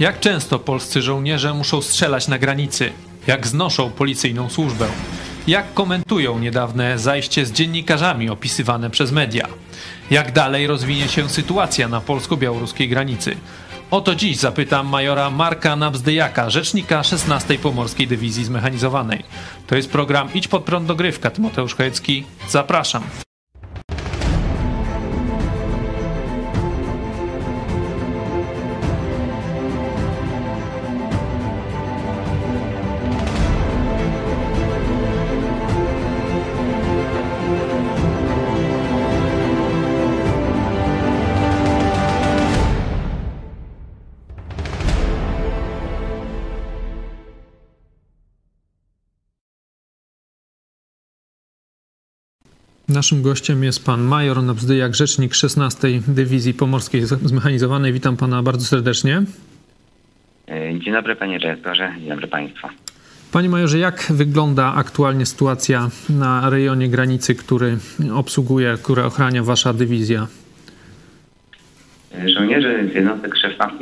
Jak często polscy żołnierze muszą strzelać na granicy? Jak znoszą policyjną służbę? Jak komentują niedawne zajście z dziennikarzami opisywane przez media? Jak dalej rozwinie się sytuacja na polsko-białoruskiej granicy? O to dziś zapytam majora Marka Nabzdyjaka, rzecznika 16. Pomorskiej Dywizji Zmechanizowanej. To jest program Idź pod prąd dogrywka. Tymoteusz Chojecki, zapraszam. Naszym gościem jest pan major Nabzdyjak, rzecznik 16. Dywizji Pomorskiej Zmechanizowanej. Witam pana bardzo serdecznie. E, dzień dobry panie dyrektorze, dzień dobry państwu. Panie majorze, jak wygląda aktualnie sytuacja na rejonie granicy, który obsługuje, który ochrania wasza dywizja? E, żołnierze z jednostek 16.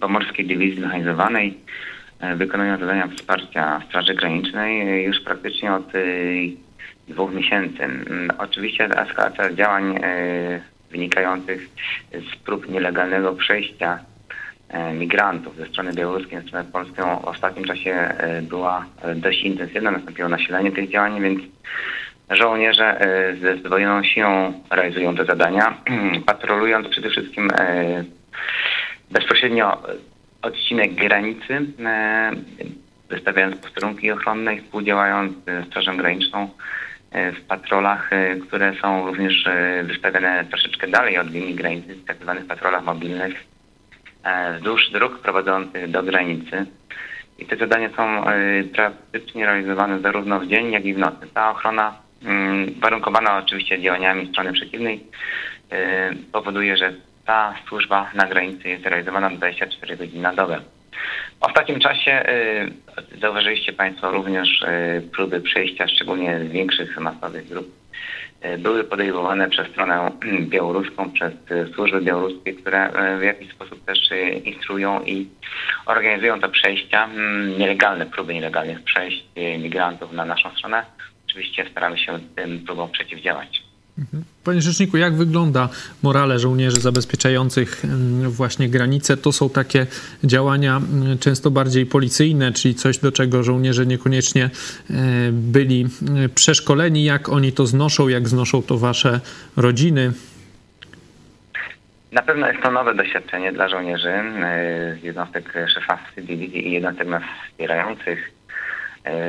Pomorskiej Dywizji Zmechanizowanej e, wykonują zadania wsparcia Straży Granicznej już praktycznie od dwóch miesięcy. Mm, oczywiście eskalacja działań e, wynikających z prób nielegalnego przejścia e, migrantów ze strony białoruskiej na stronę polską w ostatnim czasie e, była dość intensywna. Nastąpiło nasilenie tych działań, więc żołnierze ze zdwojoną siłą realizują te zadania, patrolując przede wszystkim bezpośrednio odcinek granicy, wystawiając posterunki ochronne i współdziałając z Strażą Graniczną w patrolach, e, które są również e, wystawione troszeczkę dalej od linii granicy, w tak zwanych patrolach mobilnych wzdłuż dróg prowadzących do granicy. I te zadania są praktycznie realizowane zarówno w dzień, jak i w nocy. Ta ochrona, mm, warunkowana oczywiście działaniami strony przeciwnej, powoduje, że ta służba na granicy jest realizowana 24 godziny na dobę. W ostatnim czasie y, zauważyliście Państwo również y, próby przejścia, szczególnie z większych masowych grup, y, były podejmowane przez stronę białoruską, przez służby białoruskie, które w jakiś sposób też instruują i organizują te przejścia, mm, nielegalne próby nielegalnych przejść migrantów na naszą stronę. Oczywiście staramy się tym próbom przeciwdziałać. Mhm. Panie Rzeczniku, jak wygląda morale żołnierzy zabezpieczających właśnie granice? To są takie działania często bardziej policyjne, czyli coś, do czego żołnierze niekoniecznie e, byli przeszkoleni. Jak oni to znoszą, jak znoszą to wasze rodziny? Na pewno jest to nowe doświadczenie dla żołnierzy e, jednostek 16 dywizji i jednostek nas wspierających E,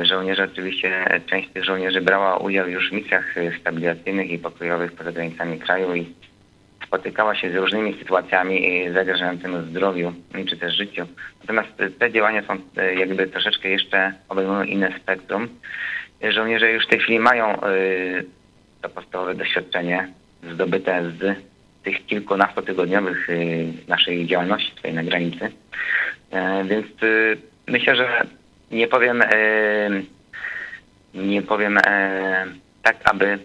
żołnierze oczywiście, część tych żołnierzy brała udział już w misjach stabilizacyjnych i pokojowych poza granicami kraju i spotykała się z różnymi sytuacjami zagrażającymi zdrowiu czy też życiu. Natomiast te działania są e, jakby troszeczkę jeszcze obejmują inne spektrum. Żołnierze już w tej chwili mają e, to podstawowe doświadczenie zdobyte z tych kilkunastotygodniowych naszej działalności tutaj na granicy. Więc myślę, że nie powiem, e, nie powiem e, tak, aby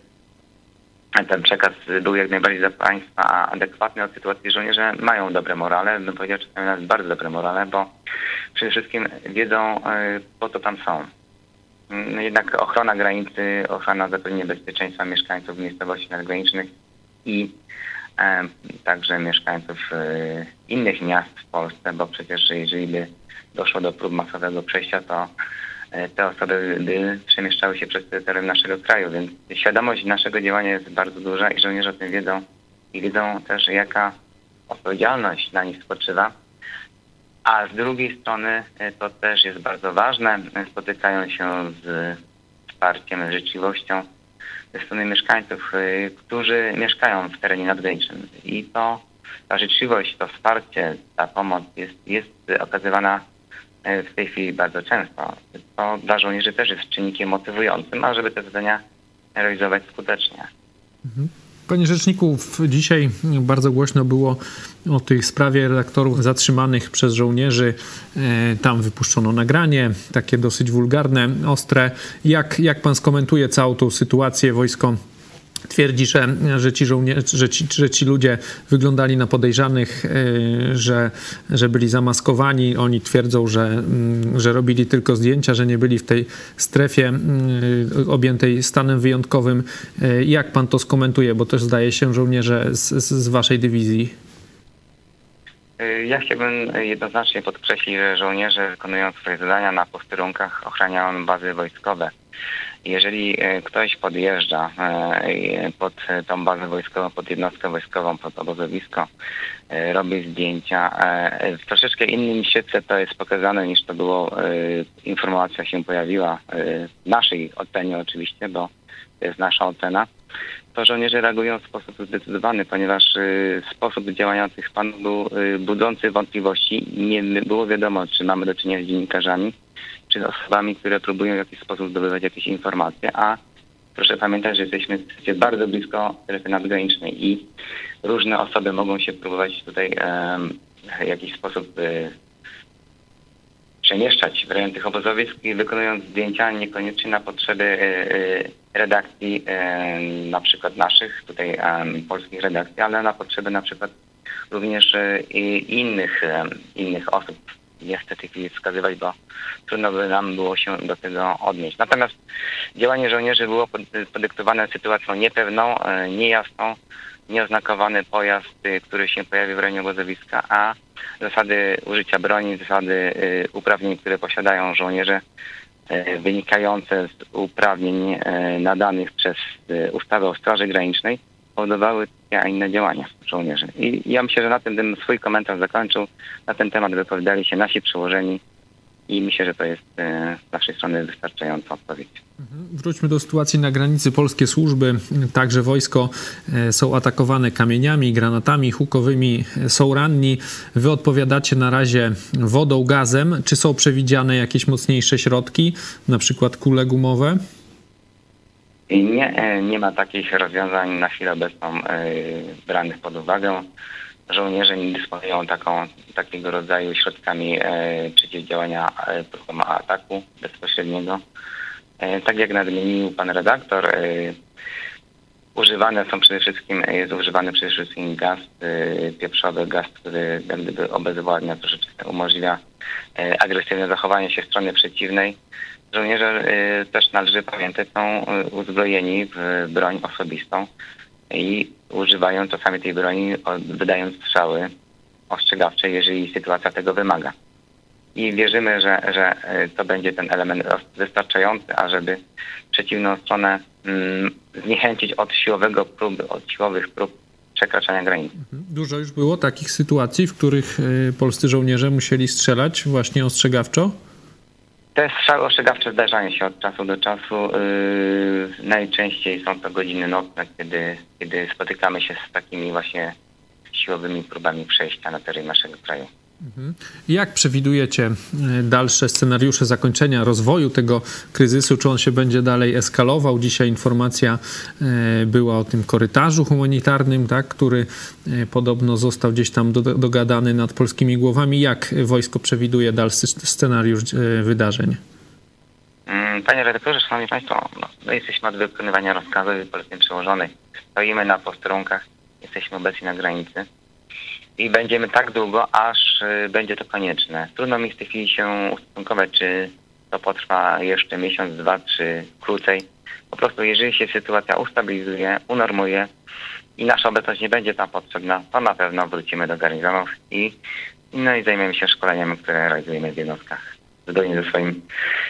ten przekaz był jak najbardziej dla Państwa adekwatny od sytuacji. Żołnierze mają dobre morale, bym powiedział czasami nawet bardzo dobre morale, bo przede wszystkim wiedzą, e, po co tam są. Mm, jednak ochrona granicy, ochrona zapewnienia bezpieczeństwa mieszkańców miejscowości nadgranicznych i także mieszkańców innych miast w Polsce, bo przecież jeżeli by doszło do prób masowego przejścia, to e, te osoby by przemieszczały się przez teren naszego kraju, więc świadomość naszego działania jest bardzo duża i żołnierze o tym wiedzą i wiedzą też, jaka odpowiedzialność na nich spoczywa. A z drugiej strony e, to też jest bardzo ważne, spotykają się z wsparciem, życzliwością ze strony mieszkańców, e, którzy mieszkają w terenie nadgranicznym. I to ta życzliwość, to wsparcie, ta pomoc jest, jest okazywana E, w tej chwili bardzo często. To dla żołnierzy też jest czynnikiem motywującym, a żeby te zadania realizować skutecznie. Mhm. Panie Rzeczniku, dzisiaj bardzo głośno było o tej sprawie redaktorów zatrzymanych przez żołnierzy. E, tam wypuszczono nagranie, takie dosyć wulgarne, ostre. Jak, jak pan skomentuje całą tą sytuację? Wojsko twierdzi, że, że, ci żołnierze, że, ci, że ci ludzie wyglądali na podejrzanych, y, że, że byli zamaskowani. Oni twierdzą, że, mm, że robili tylko zdjęcia, że nie byli w tej strefie y, objętej stanem wyjątkowym. Y, jak pan to skomentuje? Bo też zdaje się żołnierze z, z waszej dywizji. Ja chciałbym jednoznacznie podkreślić, że żołnierze wykonują swoje zadania na posterunkach, ochraniają bazy wojskowe. Jeżeli e, ktoś podjeżdża e, pod tą bazę wojskową, pod jednostkę wojskową, pod obozowisko, e, robi zdjęcia, w troszeczkę innym świetle to jest pokazane niż to było, informacja się pojawiła w naszej ocenie oczywiście, bo to jest nasza ocena, to żołnierze reagują w sposób zdecydowany, ponieważ sposób działania tych panów był budzący wątpliwości. Nie było wiadomo, czy mamy do czynienia z dziennikarzami, czy osobami, które próbują w jakiś sposób zdobywać jakieś informacje, a proszę pamiętać, że jesteśmy bardzo blisko strefy nadgranicznej i różne osoby mogą się próbować tutaj w jakiś sposób y, przemieszczać w rejon tych obozowisk i wykonując zdjęcia niekoniecznie na potrzeby y, y, redakcji na przykład naszych, tutaj polskich redakcji, ale na potrzeby na przykład również innych, innych osób nie chcę tych chwili wskazywać, bo trudno by nam było się do tego odnieść. Natomiast działanie żołnierzy było podyktowane sytuacją niepewną, e, niejasną, nieoznakowany pojazd, y, który się pojawił w rejonie obozowiska, a zasady użycia broni, zasady y, uprawnień, które posiadają żołnierze, e, wynikające z uprawnień e, nadanych przez ustawę o Straży Granicznej, powodowały a inne działania żołnierzy. I ja myślę, że na tym bym swój komentarz zakończył. Na ten temat wypowiadali się nasi przełożeni i myślę, że to jest e, z naszej strony wystarczająca odpowiedź. Mhm. Wróćmy do sytuacji na granicy. Polskie służby, także wojsko, e, są atakowane kamieniami, granatami hukowymi, e, są ranni. Wy odpowiadacie na razie wodą, gazem. Czy są przewidziane jakieś mocniejsze środki, na przykład kule gumowe? Nie, e, nie ma takich rozwiązań na chwilę obecną e, branych pod uwagę. Żołnierze nie dysponują taką, takiego rodzaju środkami e, przeciwdziałania próbom ataku bezpośredniego. Tak jak nadmienił pan redaktor, używane są przede wszystkim, jest używany przede wszystkim gaz pieprzowy, gaz, który gdyby obezwładnia, troszeczkę umożliwia agresywne zachowanie się strony przeciwnej. Żołnierze y, też należy pamiętać, są y, uzbrojeni w broń osobistą i używają czasami tej broni, wydając strzały ostrzegawcze, jeżeli sytuacja tego wymaga. I wierzymy, że, że y, to będzie ten element wystarczający, ażeby przeciwną stronę mm, zniechęcić od siłowego próby, od siłowych prób przekraczania granicy. Mhm. Dużo już było takich sytuacji, w których polscy żołnierze musieli strzelać właśnie ostrzegawczo? Te strzały ostrzegawcze zdarzają się od czasu do czasu. Yy, najczęściej są to godziny nocne, kiedy, kiedy spotykamy się z takimi właśnie siłowymi próbami przejścia na teren naszego kraju. Mhm. Jak przewidujecie yy, dalsze scenariusze zakończenia rozwoju tego kryzysu? Czy on się będzie dalej eskalował? Dzisiaj informacja yy, była o tym korytarzu humanitarnym, tak, który yy, podobno został gdzieś tam dogadany nad polskimi głowami. Jak wojsko przewiduje dalszy scenariusz wydarzeń? Mm, panie redaktorze, szanowni państwo, no, my jesteśmy od wykonywania rozkazów poleceń przełożonych. Stoimy na posterunkach, jesteśmy obecni na granicy i będziemy tak długo, aż y, będzie to konieczne. Trudno mi w tej chwili się ustosunkować, czy to potrwa jeszcze miesiąc, dwa, czy krócej. Po prostu jeżeli się sytuacja ustabilizuje, unormuje i nasza obecność nie będzie tam potrzebna, to na pewno wrócimy do garnizonów i, no i zajmiemy się szkoleniem, które realizujemy w jednostkach zgodnie ze swoim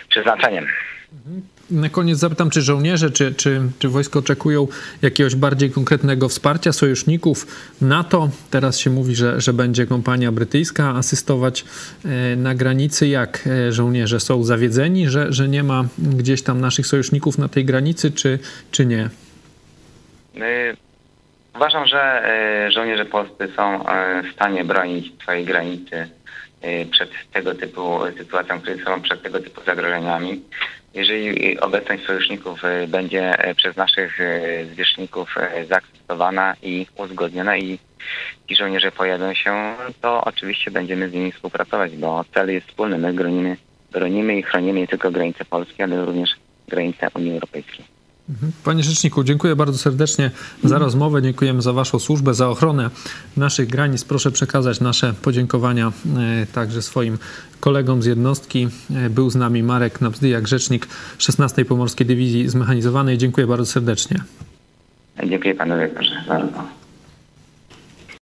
przeznaczeniem. Mhm na koniec zapytam, czy żołnierze, czy, czy, czy wojsko oczekują jakiegoś bardziej konkretnego wsparcia sojuszników NATO? Teraz się mówi, że, że będzie kompania brytyjska asystować e, na granicy. Jak e, żołnierze są zawiedzeni, że, że nie ma gdzieś tam naszych sojuszników na tej granicy, czy, czy nie? Uważam, że e, żołnierze polscy są w stanie bronić swojej granicy przed tego typu sytuacją kryzysową, przed tego typu zagrożeniami. Jeżeli obecność sojuszników e, będzie e, przez naszych e, zwierzchników zaakceptowana i uzgodniona i ci żołnierze pojawią się, to oczywiście będziemy z nimi współpracować, bo cel jest wspólny. My bronimy, bronimy i chronimy nie tylko granice Polski, ale również granice Unii Europejskiej. Panie Rzeczniku, dziękuję bardzo serdecznie za rozmowę, dziękujemy za Waszą służbę, za ochronę naszych granic. Proszę przekazać nasze podziękowania e, także swoim kolegom z jednostki. E, był z nami Marek Nabzdyjak, rzecznik 16 Pomorskiej Dywizji Zmechanizowanej. Dziękuję bardzo serdecznie. Dziękuję panowie proszę bardzo.